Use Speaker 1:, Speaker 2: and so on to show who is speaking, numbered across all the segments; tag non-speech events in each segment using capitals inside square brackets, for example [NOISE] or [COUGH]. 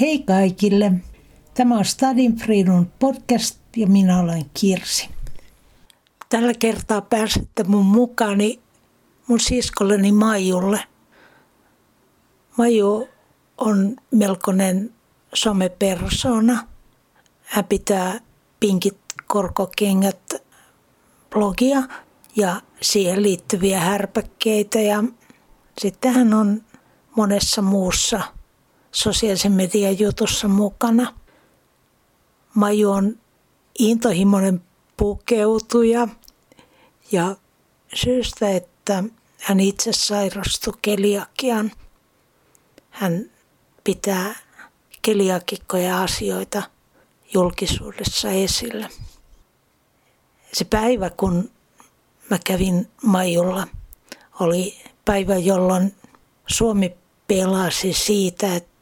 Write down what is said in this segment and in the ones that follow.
Speaker 1: Hei kaikille! Tämä on Stadin Freedom podcast ja minä olen Kirsi. Tällä kertaa pääsette mun mukani mun siskolleni Maijulle. Maiju on melkoinen somepersona. Hän pitää pinkit korkokengät blogia ja siihen liittyviä härpäkkeitä ja sitten hän on monessa muussa sosiaalisen median jutussa mukana. Maju on intohimoinen pukeutuja ja syystä, että hän itse sairastui keliakian. Hän pitää keliakikkoja asioita julkisuudessa esillä. Se päivä, kun mä kävin Majulla, oli päivä, jolloin Suomi pelasi siitä, että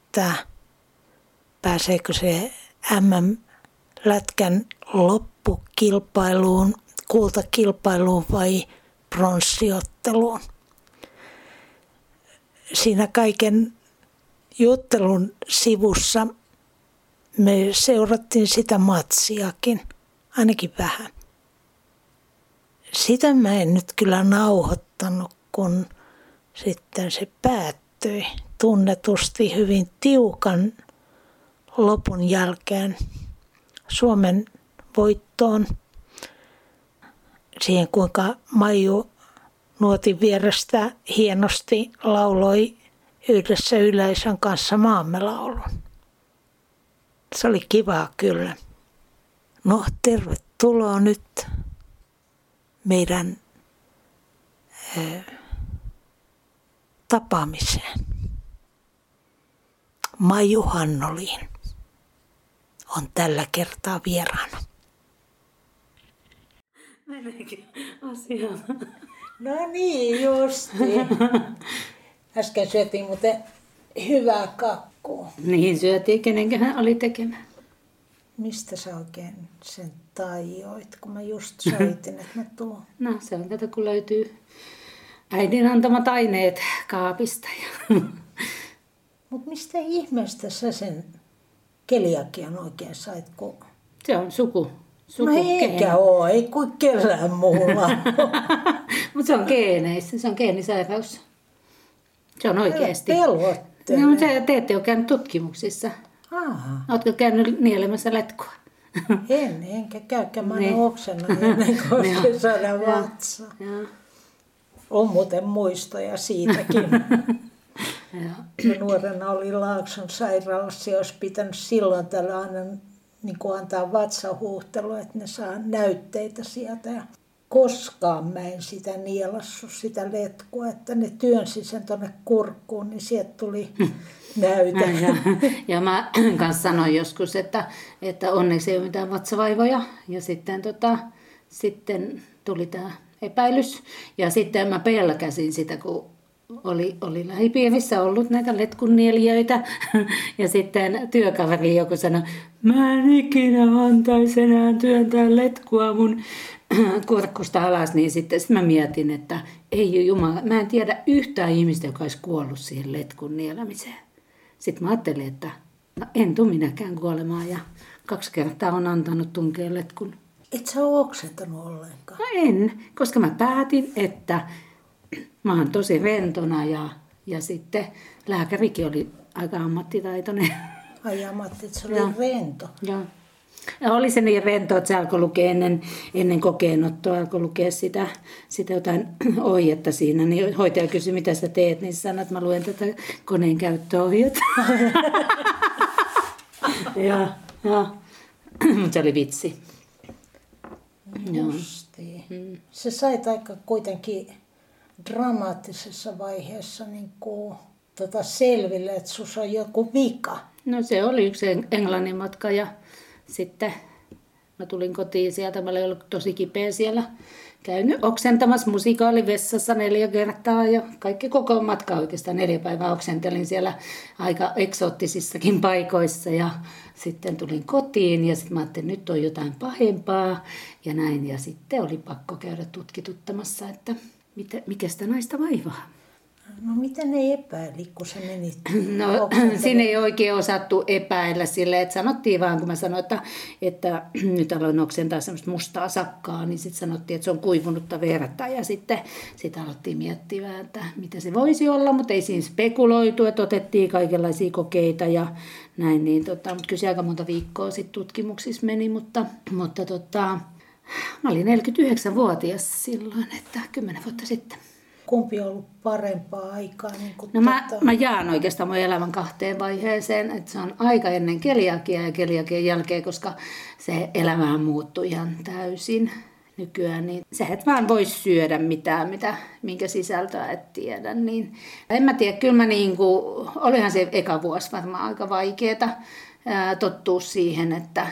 Speaker 1: pääseekö se MM-lätkän loppukilpailuun, kultakilpailuun vai pronssiotteluun. Siinä kaiken juttelun sivussa me seurattiin sitä matsiakin, ainakin vähän. Sitä mä en nyt kyllä nauhoittanut, kun sitten se päättyi tunnetusti hyvin tiukan lopun jälkeen Suomen voittoon. Siihen kuinka Maiju nuotin vierestä hienosti lauloi yhdessä yleisön kanssa maamme laulun. Se oli kivaa kyllä. No tervetuloa nyt meidän tapaamiseen. Maiju Hannoliin on tällä kertaa vieraana.
Speaker 2: Asiaan.
Speaker 1: No niin, justi. Äsken syötiin muuten hyvää kakkua.
Speaker 2: Niin syötiin, kenenköhän oli tekemä.
Speaker 1: Mistä sä oikein sen tajoit, kun mä just soitin, että mä tuun?
Speaker 2: No se on tätä, kun löytyy äidin antamat aineet kaapista.
Speaker 1: Mutta mistä ihmeestä sä sen keliakian oikein sait? Kun...
Speaker 2: Se on suku. suku
Speaker 1: no eikä ole, ei kuin kellään muulla. [LAUGHS]
Speaker 2: Mutta se on geeneissä, se on geenisairaus. Se on oikeasti.
Speaker 1: Pelottele.
Speaker 2: No, mutta te ette ole käynyt tutkimuksissa.
Speaker 1: Aha.
Speaker 2: Oletko käynyt nielemässä letkua? [LAUGHS]
Speaker 1: En, enkä käykään. Mä
Speaker 2: Niin.
Speaker 1: oksena [LAUGHS] ennen kuin se saadaan vatsa. On muuten muistoja siitäkin. Kun nuorena oli Laakson sairaalassa ja olisi pitänyt silloin tällä aina niin kuin antaa vatsahuhtelua, että ne saa näytteitä sieltä. Ja koskaan mä en sitä nielassu, sitä letkua, että ne työnsi sen tuonne kurkkuun, niin sieltä tuli näyte.
Speaker 2: Ja, ja mä [CLEARS THROAT] kanssa sanoin joskus, että, että onneksi ei ole mitään vatsavaivoja. Ja sitten, tota, sitten tuli tämä epäilys. Ja sitten mä pelkäsin sitä, kun oli, oli lähipiirissä ollut näitä letkunnielijöitä. [LAUGHS] Ja sitten työkaveri joku sanoi, mä en ikinä antaisi enää työntää letkua mun [CLEARS THROAT] kurkkusta alas. Niin sitten sit mä mietin, että ei jumala, mä en tiedä yhtään ihmistä, joka olisi kuollut siihen letkun nielemiseen. Sitten mä ajattelin, että no en tuu minäkään kuolemaan ja kaksi kertaa on antanut tunkeen letkun.
Speaker 1: Et sä ole oksentanut ollenkaan.
Speaker 2: No en, koska mä päätin, että mä oon tosi rentona ja, ja sitten lääkärikin oli aika ammattitaitoinen.
Speaker 1: Ai Matti, että se oli
Speaker 2: Joo.
Speaker 1: rento.
Speaker 2: Joo. Ja oli se niin rento, että se alkoi lukea ennen, ennen kokeenottoa, alkoi lukea sitä, sitä jotain [CLEARS THROAT] ohjetta siinä. Niin hoitaja kysyi, mitä sä teet, niin sanoi, että mä luen tätä koneen käyttöohjetta. [LAUGHS] ja, ja. [CLEARS THROAT] Mutta se oli vitsi.
Speaker 1: Justiin. Se sai aika kuitenkin dramaattisessa vaiheessa niin kuin, tota selville, että sus on joku vika.
Speaker 2: No se oli yksi Eng- Englannin matka ja sitten mä tulin kotiin sieltä. Mä olin ollut tosi kipeä siellä. Käynyt oksentamassa musikaalivessassa neljä kertaa ja kaikki koko matka oikeastaan neljä päivää oksentelin siellä aika eksoottisissakin paikoissa ja sitten tulin kotiin ja sitten mä ajattelin, että nyt on jotain pahempaa ja näin ja sitten oli pakko käydä tutkituttamassa, että mitä, mikä sitä naista vaivaa.
Speaker 1: No miten ne epäili, kun sä menit? [CLEARS THROAT]
Speaker 2: No siinä ei oikein osattu epäillä sille, että sanottiin vaan, kun mä sanoin, että, että [CLEARS THROAT] nyt aloin oksentaa semmoista mustaa sakkaa, niin sitten sanottiin, että se on kuivunutta verta ja sitten sit alettiin miettiä, että mitä se voisi olla, mutta ei siinä spekuloitu, että otettiin kaikenlaisia kokeita ja näin, niin tota, mutta kyllä se aika monta viikkoa sitten tutkimuksissa meni, mutta, mutta tota, mä olin 49-vuotias silloin, että 10 vuotta sitten.
Speaker 1: Kumpi on ollut parempaa aikaa? Niin kuin
Speaker 2: no mä, tota... mä jaan oikeastaan mun elämän kahteen vaiheeseen, että se on aika ennen keliakia ja keliakian jälkeen, koska se elämä muuttui ihan täysin nykyään, niin sä et vaan voi syödä mitään, mitä, minkä sisältöä et tiedä. Niin, en mä tiedä, kyllä mä niin kuin, olihan se eka vuosi varmaan aika vaikeeta tottua siihen, että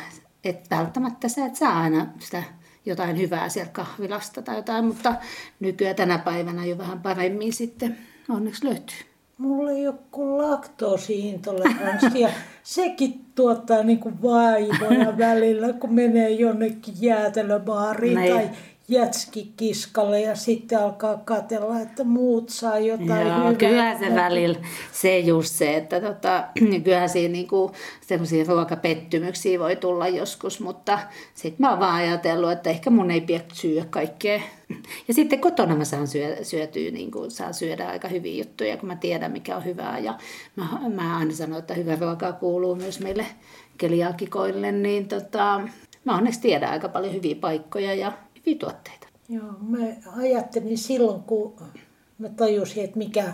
Speaker 2: et välttämättä sä et saa aina sitä jotain hyvää sieltä kahvilasta tai jotain, mutta nykyään tänä päivänä jo vähän paremmin sitten onneksi löytyy.
Speaker 1: Mulla ei ole kuin laktoosiintoleranssi ja sekin tuottaa niinku vaivoja [LAUGHS] välillä, kun menee jonnekin jäätelöbaariin tai jätskikiskalle ja sitten alkaa katella, että muut saa jotain Joo, hyvää.
Speaker 2: Kyllä se välillä, se just se, että tota, [CLEARS THROAT] kyllä siinä niinku, sellaisia ruokapettymyksiä voi tulla joskus, mutta sitten mä oon vaan ajatellut, että ehkä mun ei pidä syödä kaikkea. [CLEARS THROAT] Ja sitten kotona mä saan syö, syötyä, niin kuin, saan syödä aika hyviä juttuja, kun mä tiedän mikä on hyvää. Ja mä, mä aina sanon, että hyvä ruoka kuuluu myös meille keliakikoille, niin tota, mä onneksi tiedän aika paljon hyviä paikkoja ja hyviä tuotteita.
Speaker 1: Joo, mä ajattelin silloin, kun mä tajusin, että mikä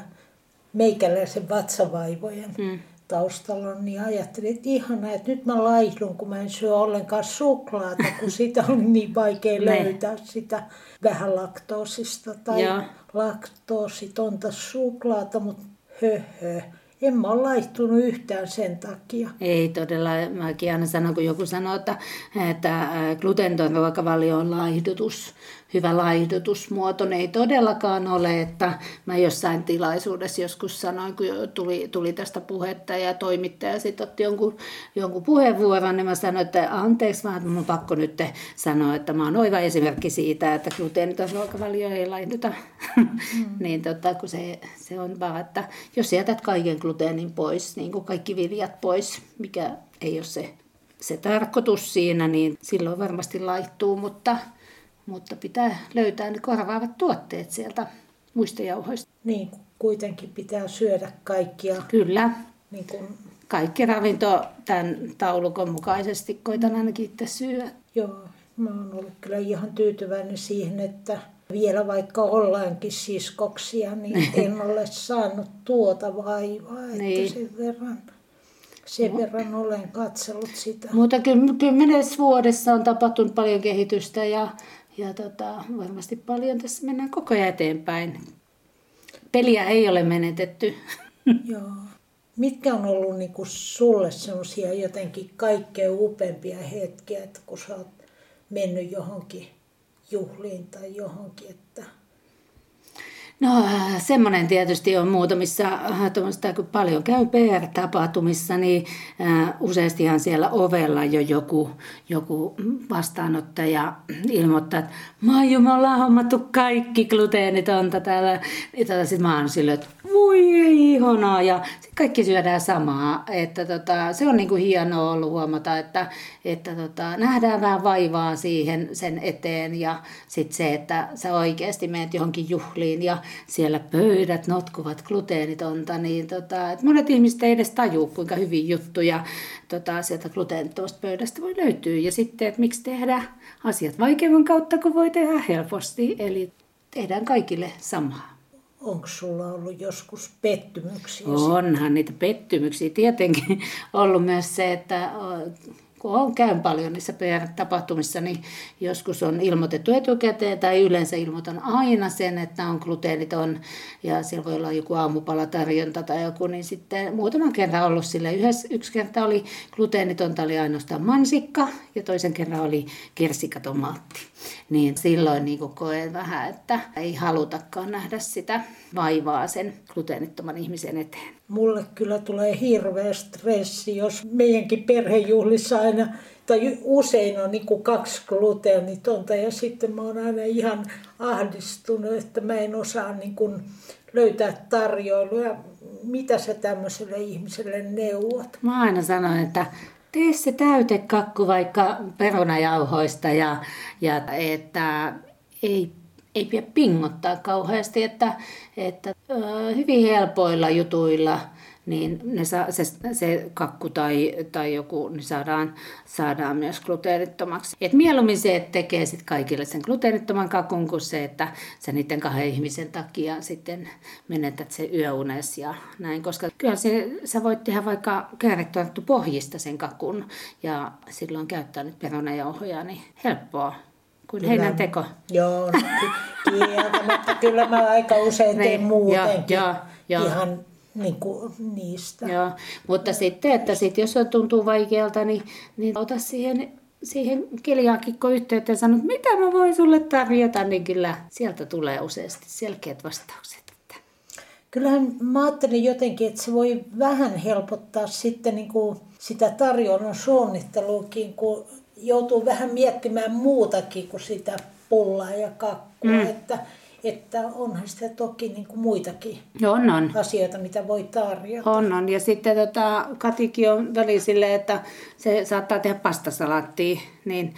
Speaker 1: meikäläisen vatsavaivojen hmm. taustalla on, niin ajattelin, että ihanaa, että nyt mä laihdun, kun mä en syö ollenkaan suklaata, kun [LAUGHS] sitä on niin vaikea löytää sitä vähän laktoosista tai Joo. laktoositonta suklaata, mutta höhö en mä ole laihtunut yhtään sen takia.
Speaker 2: Ei todella. Mäkin aina sanon, kun joku sanoo, että, että gluteeniton ruokavalio on laihdutus hyvä laihdutusmuoto. Ne ei todellakaan ole, että mä jossain tilaisuudessa joskus sanoin, kun tuli, tuli tästä puhetta ja toimittaja sitten otti jonkun, jonkun puheenvuoron, niin mä sanoin, että anteeksi vaan, mun pakko nyt sanoa, että mä oon oiva esimerkki siitä, että gluteeniton ruokavalio ei laihduta. [LAUGHS] Mm. niin tota, kun se, se on vaan, että jos jätät kaiken gluteenin pois, niin kuin kaikki viljat pois, mikä ei ole se se tarkoitus siinä, niin silloin varmasti laittuu, mutta mutta pitää löytää ne korvaavat tuotteet sieltä muista jauhoista.
Speaker 1: Niin, kuitenkin pitää syödä kaikkia.
Speaker 2: Kyllä. Niin kun... Kaikki ravinto tämän taulukon mukaisesti koitan ainakin itse syödä.
Speaker 1: Joo, mä oon ollut kyllä ihan tyytyväinen siihen, että vielä vaikka ollaankin siskoksia, niin [LAUGHS] en ole saanut tuota vaivaa, että niin. sen verran sen verran olen katsellut sitä.
Speaker 2: Mutta kymmenessä vuodessa on tapahtunut paljon kehitystä ja ja tota, varmasti paljon tässä mennään koko ajan eteenpäin. Peliä ei ole menetetty. [LAUGHS]
Speaker 1: Joo. Mitkä on ollut niinku sulle sellaisia jotenkin kaikkein upeimpia hetkiä, että kun sä oot mennyt johonkin juhliin tai johonkin, että
Speaker 2: No semmoinen tietysti on muutamissa, äh, kun paljon käy PR-tapahtumissa, niin äh, useastihan siellä ovella jo joku, joku vastaanottaja ilmoittaa, että Maiju, me ollaan hommattu kaikki gluteenitonta täällä. Sitten mä oon silleen, että voi ei ihanaa. Ja kaikki syödään samaa. Että tota, se on niinku hienoa ollut huomata, että, että tota, nähdään vähän vaivaa siihen sen eteen. Ja sitten se, että sä oikeasti menet johonkin juhliin ja siellä pöydät notkuvat gluteenitonta. Niin tota, että monet ihmiset ei edes tajua, kuinka hyviä juttuja tota, sieltä gluteenittomasta pöydästä voi löytyä. Ja sitten, että miksi tehdä asiat vaikeamman kautta, kun voi tehdä helposti. Eli tehdään kaikille samaa.
Speaker 1: Onko sulla ollut joskus pettymyksiä?
Speaker 2: Onhan niitä pettymyksiä. Tietenkin [LAUGHS] ollut myös se, että kun on käyn paljon niissä PR-tapahtumissa, niin joskus on ilmoitettu etukäteen tai yleensä ilmoitan aina sen, että on gluteeniton ja siellä voi olla joku aamupalatarjonta tai joku, niin sitten muutaman kerran ollut sille. Yhdessä, yksi kerta oli gluteenitonta, oli ainoastaan mansikka ja toisen kerran oli kersikatomaatti. Niin silloin niin koen vähän, että ei halutakaan nähdä sitä vaivaa sen gluteenittoman ihmisen eteen.
Speaker 1: Mulle kyllä tulee hirveä stressi, jos meidänkin perhejuhlissa aina, tai usein on niin kuin kaksi gluteenitonta ja sitten mä oon aina ihan ahdistunut, että mä en osaa niin kuin löytää tarjoiluja. Mitä sä tämmöiselle ihmiselle neuvot?
Speaker 2: Mä aina sanon, että tee se täytekakku vaikka perunajauhoista ja, ja että ei, ei pidä pingottaa kauheasti, että, että hyvin helpoilla jutuilla – niin ne saa, se, se kakku tai, tai joku niin saadaan, saadaan myös gluteenittomaksi. Et mieluummin se, että tekee sit kaikille sen gluteenittoman kakun, kuin se, että sä niiden kahden ihmisen takia sitten menetät se yöunes ja näin. Koska kyllä se, sä voit tehdä vaikka käärettuattu pohjista sen kakun ja silloin käyttää nyt perunajauhoja, niin helppoa kuin kyllä. heinän teko.
Speaker 1: Joo, kieltämättä. Kyllä mä aika usein teen niin, muutenkin. Ja, ja, ja. Ihan niin kuin niistä.
Speaker 2: Joo, mutta sitten, että sit jos se tuntuu vaikealta, niin, niin ota siihen siihen keliaakikko yhteyteen ja sanot, mitä mä voin sulle tarjota, niin kyllä sieltä tulee useasti selkeät vastaukset.
Speaker 1: Kyllähän mä ajattelin jotenkin, että se voi vähän helpottaa sitten niin kuin sitä tarjonnan suunnitteluakin, kun joutuu vähän miettimään muutakin kuin sitä pullaa ja kakkua. Mm. Että että onhan sitä toki niin kuin muitakin
Speaker 2: on, on.
Speaker 1: asioita, mitä voi tarjota.
Speaker 2: On, on. Ja sitten tota, Katikin on väli sille, että se saattaa tehdä pastasalaattia, niin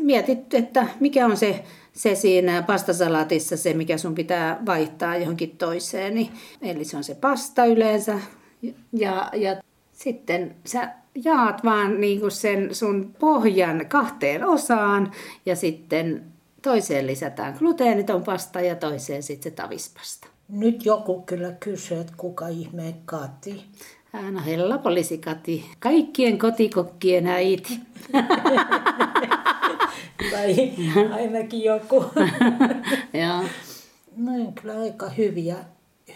Speaker 2: mietit, että mikä on se, se siinä pastasalaatissa se, mikä sun pitää vaihtaa johonkin toiseen. Niin, eli se on se pasta yleensä. Ja, ja sitten sä jaat vaan niin kuin sen sun pohjan kahteen osaan ja sitten Toiseen lisätään gluteeniton pasta ja toiseen sitten se tavispasta.
Speaker 1: Nyt joku kyllä kysyy, että kuka ihmeen Kati?
Speaker 2: No Hella poliisi Kati. Kaikkien kotikokkien äiti.
Speaker 1: tai [LAUGHS] ainakin joku. [LAUGHS]
Speaker 2: Joo.
Speaker 1: No kyllä aika hyviä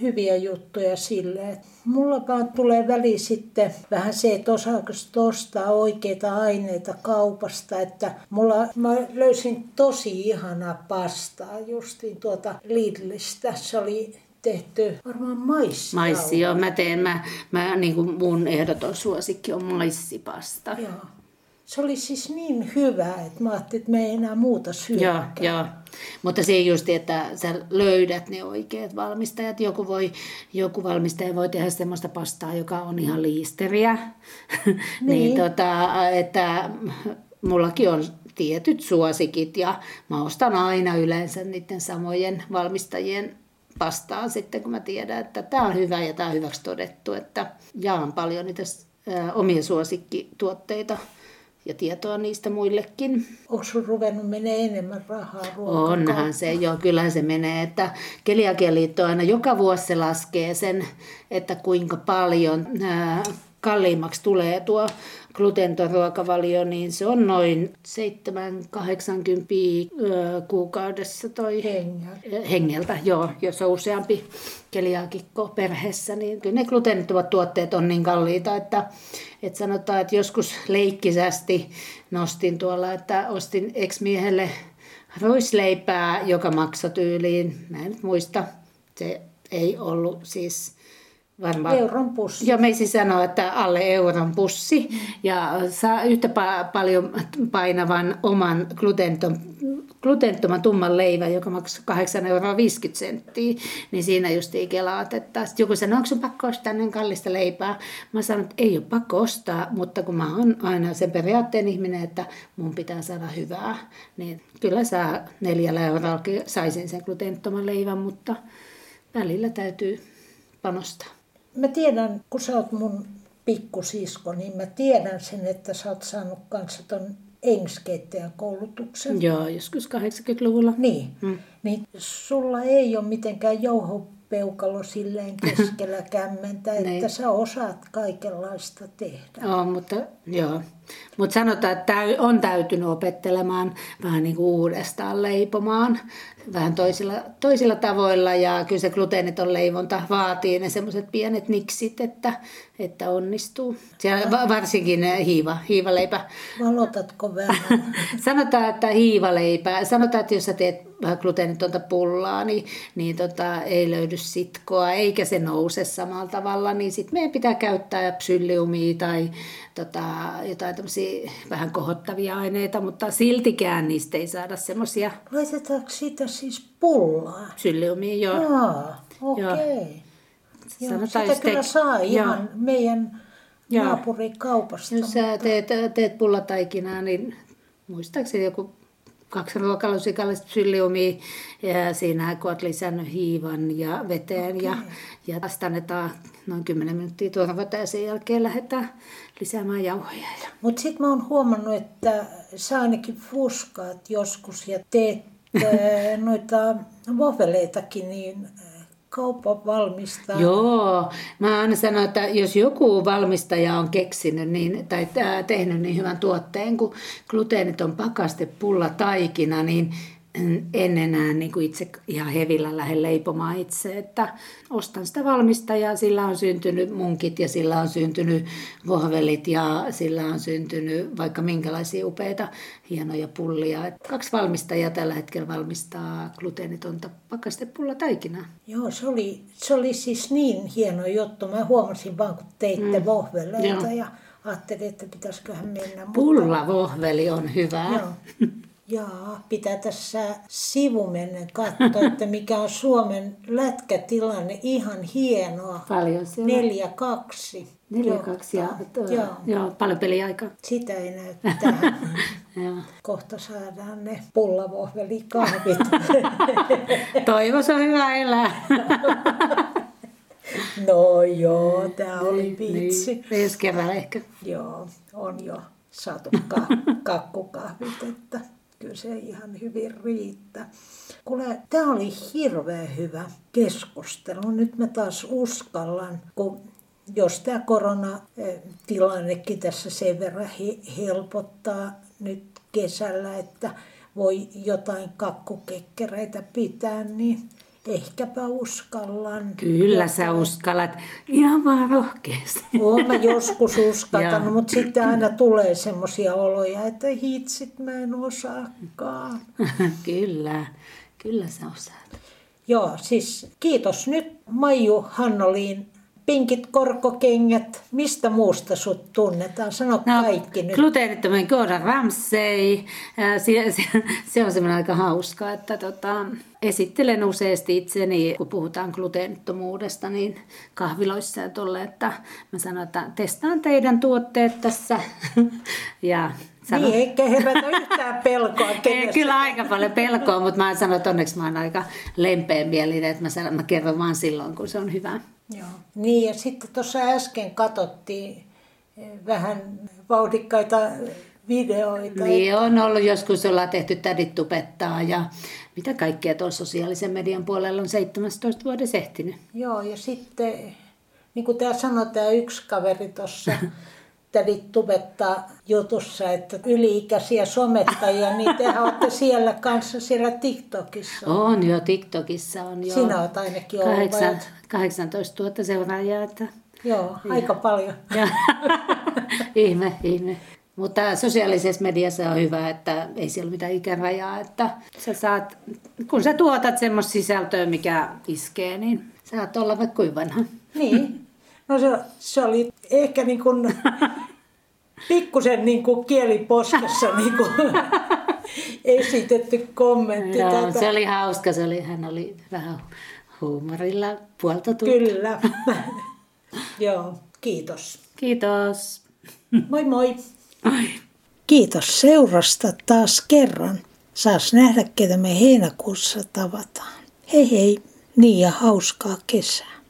Speaker 1: hyviä juttuja sille. Mulla vaan tulee väli sitten vähän se, että osaako ostaa oikeita aineita kaupasta. Että mulla, mä löysin tosi ihana pastaa justiin tuota Lidlistä. Se oli tehty varmaan maissi.
Speaker 2: Maissi, joo. Mä teen, mä, mä niin kuin mun ehdoton suosikki on maissipasta.
Speaker 1: Joo. Se oli siis niin hyvä, että mä ajattelin, että me ei enää muuta syödä.
Speaker 2: Joo, joo. Mutta se just, että sä löydät ne oikeat valmistajat. Joku, voi, joku valmistaja voi tehdä semmoista pastaa, joka on ihan liisteriä. [LAUGHS] niin, niin tota, että mullakin on tietyt suosikit ja mä ostan aina yleensä niiden samojen valmistajien pastaa sitten, kun mä tiedän, että tämä on hyvä ja tämä on hyväksi todettu, että jaan paljon niitä omia suosikkituotteita ja tietoa niistä muillekin.
Speaker 1: Onko sinulla ruvennut menee enemmän rahaa ruokaan?
Speaker 2: Onhan se, joo, kyllähän se menee. Että Keliakialiitto aina joka vuosi se laskee sen, että kuinka paljon ää, kalliimmaksi tulee tuo glutenton ruokavalio, niin se on noin 7-80 kuukaudessa toi
Speaker 1: hengeltä.
Speaker 2: hengeltä. Joo, jos on useampi keliaakikko perheessä, niin kyllä ne gluteenittomat tuotteet on niin kalliita, että, että sanotaan, että joskus leikkisästi nostin tuolla, että ostin ex-miehelle ruisleipää, joka maksoi tyyliin, mä en nyt muista, se ei ollut siis
Speaker 1: varmaan. Euron pussi.
Speaker 2: Joo, meisi sanoo, että alle euron pussi. Ja saa yhtä pa- paljon painavan oman glutenton, glutenttoman tumman leivän, joka maksaa 8,50 euroa senttiä. Niin siinä just kelaat, että joku sanoo, onko sun pakko ostaa niin kallista leipää? Mä sanon, että ei ole pakko ostaa, mutta kun mä oon aina sen periaatteen ihminen, että mun pitää saada hyvää, niin kyllä saa neljällä eurolla saisin sen glutenttoman leivän, mutta välillä täytyy panostaa
Speaker 1: mä tiedän, kun sä oot mun pikkusisko, niin mä tiedän sen, että sä oot saanut kanssa ton koulutuksen.
Speaker 2: Joo, joskus 80-luvulla.
Speaker 1: Niin, mm. niin sulla ei ole mitenkään jouho peukalo silleen [LAUGHS] keskellä kämmentä, että niin. sä osaat kaikenlaista tehdä.
Speaker 2: Joo, mutta, joo. mutta sanotaan, että on täytynyt opettelemaan vähän niin kuin uudestaan leipomaan vähän toisilla, toisilla tavoilla ja kyllä se gluteeniton leivonta vaatii ne semmoiset pienet niksit, että, että onnistuu. Siellä varsinkin hiiva, hiivaleipä.
Speaker 1: Valotatko vähän? [LAUGHS]
Speaker 2: Sanotaan, että hiivaleipä. Sanotaan, että jos sä teet gluteenitonta pullaa, niin, niin tota, ei löydy sitkoa, eikä se nouse samalla tavalla, niin sitten meidän pitää käyttää psylliumia tai tota, jotain tämmöisiä vähän kohottavia aineita, mutta siltikään niistä ei saada semmoisia...
Speaker 1: Laitetaanko sitä siis pullaa?
Speaker 2: Psylliumia, joo.
Speaker 1: Jaa, okei. Okay. Joo, sitä
Speaker 2: just
Speaker 1: kyllä
Speaker 2: te-
Speaker 1: saa
Speaker 2: joo.
Speaker 1: ihan meidän
Speaker 2: Joo.
Speaker 1: naapurikaupasta.
Speaker 2: Jos sä teet, teet pullataikinaa, niin muistaakseni joku kaksi ruokalusikallista psylliumia ja siinä kun olet lisännyt hiivan ja veteen ja, ja tästä annetaan noin 10 minuuttia turvata ja sen jälkeen lähdetään lisäämään jauhoja. Ja
Speaker 1: Mutta sitten mä oon huomannut, että sä ainakin fuskaat joskus ja teet [LAUGHS] noita vohveleitakin, niin kauppa valmistaa.
Speaker 2: Joo, mä aina sanon, että jos joku valmistaja on keksinyt niin, tai ää, tehnyt niin hyvän tuotteen kuin gluteeniton pakaste pulla taikina, niin mm, en enää niin kuin itse ihan hevillä lähde leipomaan itse, että ostan sitä valmistajaa, sillä on syntynyt munkit ja sillä on syntynyt vohvelit ja sillä on syntynyt vaikka minkälaisia upeita hienoja pullia. Et kaksi valmistajaa tällä hetkellä valmistaa gluteenitonta pakastepulla taikinaa.
Speaker 1: Joo, se oli, se oli siis niin hieno juttu. Mä huomasin vaan, kun teitte mm. vohveleita
Speaker 2: Joo.
Speaker 1: ja ajattelin, että pitäisiköhän mennä. mutta-
Speaker 2: Pullavohveli on hyvä.
Speaker 1: Joo. [LAUGHS] Jaa, pitää tässä sivumennen katsoa, että [LAUGHS] mikä on Suomen lätkätilanne. Ihan hienoa.
Speaker 2: Paljon siellä.
Speaker 1: 4-2.
Speaker 2: Neljä, kaksi ja
Speaker 1: Joo.
Speaker 2: joo. joo, paljon peliaikaa.
Speaker 1: Sitä ei näy [LAUGHS] tähän.
Speaker 2: Joo.
Speaker 1: Kohta saadaan ne pullavohvelikahvit. [LAUGHS]
Speaker 2: Toivos on hyvä elää.
Speaker 1: no joo, tämä oli vitsi.
Speaker 2: Niin, ensi keväällä ehkä.
Speaker 1: Joo, on jo saatu ka- kakkukahvit, että kyllä se ihan hyvin riittää. Kuule, tämä oli hirveän hyvä keskustelu. Nyt mä taas uskallan, kun jos tämä koronatilannekin tässä sen verran he- helpottaa nyt kesällä, että voi jotain kakkukekkereitä pitää, niin ehkäpä uskallan.
Speaker 2: Kyllä sä uskallat. Ihan vaan rohkeasti.
Speaker 1: Oon mä joskus [LAUGHS] uskaltanut, mutta sitten aina tulee semmoisia oloja, että hitsit mä en osaakaan. [LAUGHS]
Speaker 2: kyllä, kyllä sä osaat.
Speaker 1: Joo, siis kiitos nyt Maiju Hannoliin. Pinkit korkokengät, mistä muusta sut tunnetaan? Sano no, kaikki nyt.
Speaker 2: gluteenittoman Gordon Ramsay. Se, se, se on semmoinen aika hauska, että tota, esittelen useasti itseni, kun puhutaan gluteenittomuudesta, niin kahviloissa ja tolle, että mä sanon, että testaan teidän tuotteet tässä. [LAUGHS] ja sanon,
Speaker 1: Niin, eikä herätä yhtään pelkoa
Speaker 2: ei,
Speaker 1: kenestä.
Speaker 2: kyllä aika paljon pelkoa, mutta mä sanon, että onneksi mä oon aika lempeämielinen, että mä, sanon, mä kerron vaan silloin, kun se on hyvä.
Speaker 1: Joo. Niin, ja sitten tuossa äsken katsottiin eh, vähän vauhdikkaita videoita.
Speaker 2: Niin on ollut joskus, ollaan tehty tädit tupettaa ja mitä kaikkea tuolla sosiaalisen median puolella on 17 vuodessa ehtinyt.
Speaker 1: Joo, ja sitten, niin kuin tämä sanoi, tämä yksi kaveri tuossa [LAUGHS] tädit tubettaa jutussa, että yli-ikäisiä somettajia, niin tehän [LAUGHS] olette siellä kanssa siellä TikTokissa.
Speaker 2: On jo, TikTokissa on jo
Speaker 1: Sinä olet ainakin ollut.
Speaker 2: kahdeksan,
Speaker 1: vai?
Speaker 2: 18 000 seuraajaa. Että,
Speaker 1: Joo, aika paljon.
Speaker 2: ja, [LAUGHS] ihme, ihme. Mutta sosiaalisessa mediassa on hyvä, että ei siellä ole mitään ikärajaa, että sä saat, kun sä tuotat semmoista sisältöä, mikä iskee, niin saat olla vaikka kuinka vanha.
Speaker 1: Niin. [LAUGHS] No se, se oli ehkä niin kuin [LAUGHS] pikkusen niin kuin kieliposkessa [LAUGHS] niin kuin esitetty kommentti.
Speaker 2: Joo,
Speaker 1: tätä.
Speaker 2: se oli hauska, se oli, hän oli vähän huumorilla puolta tuttu.
Speaker 1: Kyllä. [LAUGHS] Joo, kiitos.
Speaker 2: Kiitos.
Speaker 1: Moi moi. Kiitos seurasta taas kerran. Saas nähdä, ketä me heinäkuussa tavataan. Hei hei, niin ja hauskaa kesää.